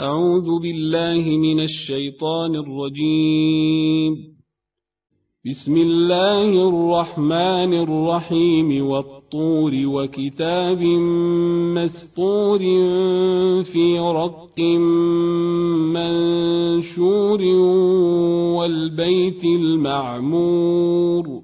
أعوذ بالله من الشيطان الرجيم. بسم الله الرحمن الرحيم. والطور وكتاب مسطور في رق منشور والبيت المعمور.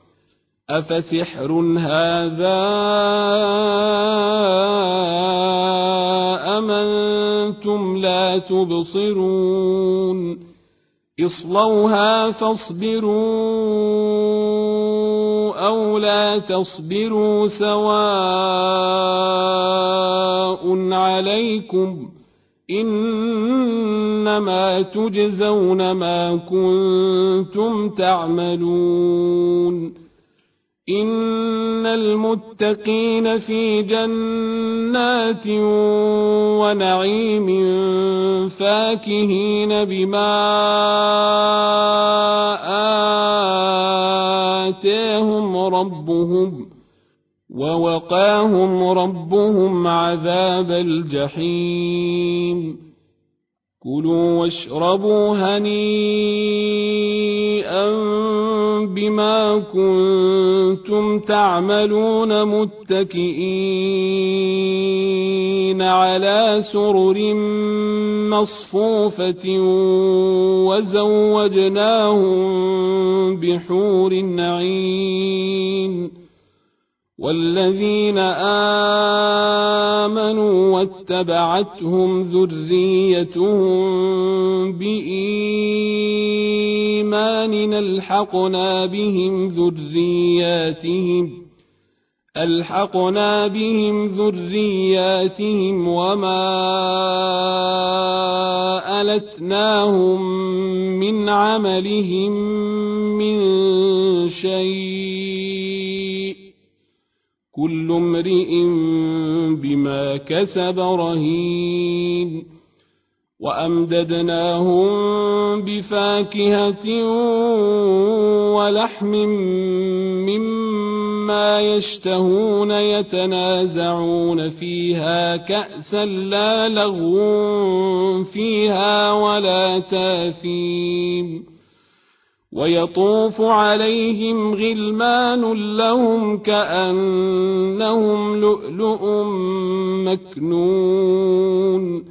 أفسحر هذا أم أنتم لا تبصرون؟ اصلوها فاصبروا أو لا تصبروا سواء عليكم إنما تجزون ما كنتم تعملون. إن المتقين في جنات ونعيم فاكهين بما آتاهم ربهم ووقاهم ربهم عذاب الجحيم كلوا واشربوا هنيئا بما كنتم تعملون متكئين على سرر مصفوفة وزوجناهم بحور عين والذين آمنوا واتبعتهم ذريتهم بإيمان الحقنا بهم ذرياتهم ألحقنا بهم ذرياتهم وما ألتناهم من عملهم من شيء. كل امرئ بما كسب رهين. وأمددناهم بفاكهة ولحم مما يشتهون يتنازعون فيها كأسا لا لغو فيها ولا تاثيم ويطوف عليهم غلمان لهم كأنهم لؤلؤ مكنون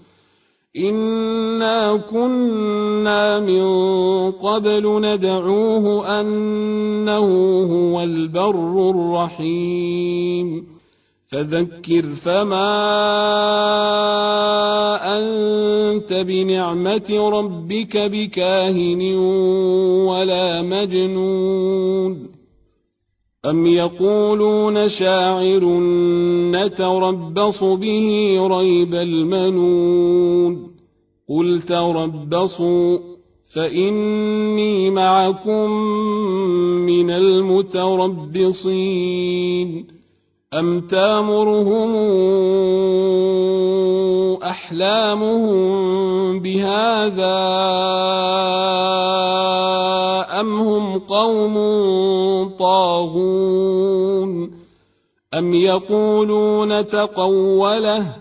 إنا كنا من قبل ندعوه أنه هو البر الرحيم فذكر فما أنت بنعمة ربك بكاهن ولا مجنون أم يقولون شاعر نتربص به ريب المنون قل تربصوا فإني معكم من المتربصين أم تامرهم أحلامهم بهذا أم هم قوم طاغون أم يقولون تقوله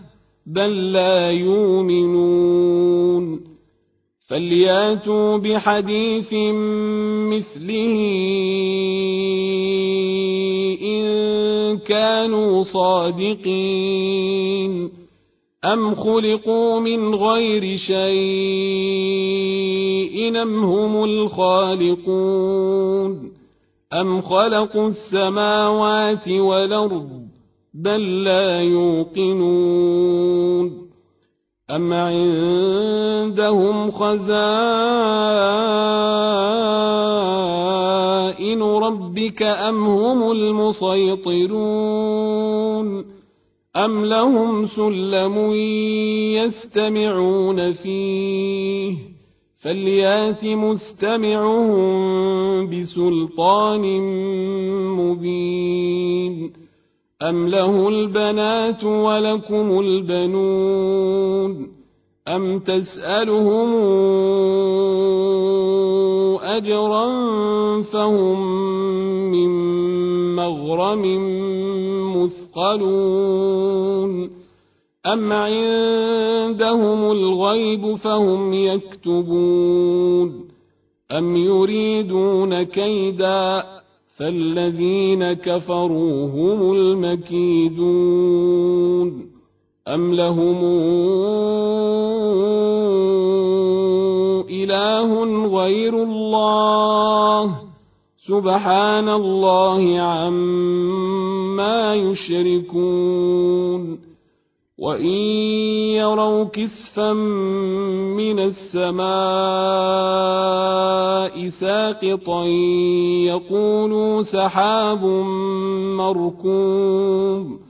بل لا يؤمنون فلياتوا بحديث مثله إن كانوا صادقين أم خلقوا من غير شيء أم هم الخالقون أم خلقوا السماوات والأرض بل لا يوقنون أم عندهم خزائن ربك أم هم المسيطرون أم لهم سلم يستمعون فيه فليات مستمعهم بسلطان مبين أم له البنات ولكم البنون أم تسألهم أجرا فهم من مغرم مثقلون. أم عندهم الغيب فهم يكتبون. أم يريدون كيداً فالذين كفروا هم المكيدون. أم لهم إله غير الله. سبحان الله عما يشركون. وإن يروا كسفا من السماء ساقطا يقولوا سحاب مركوم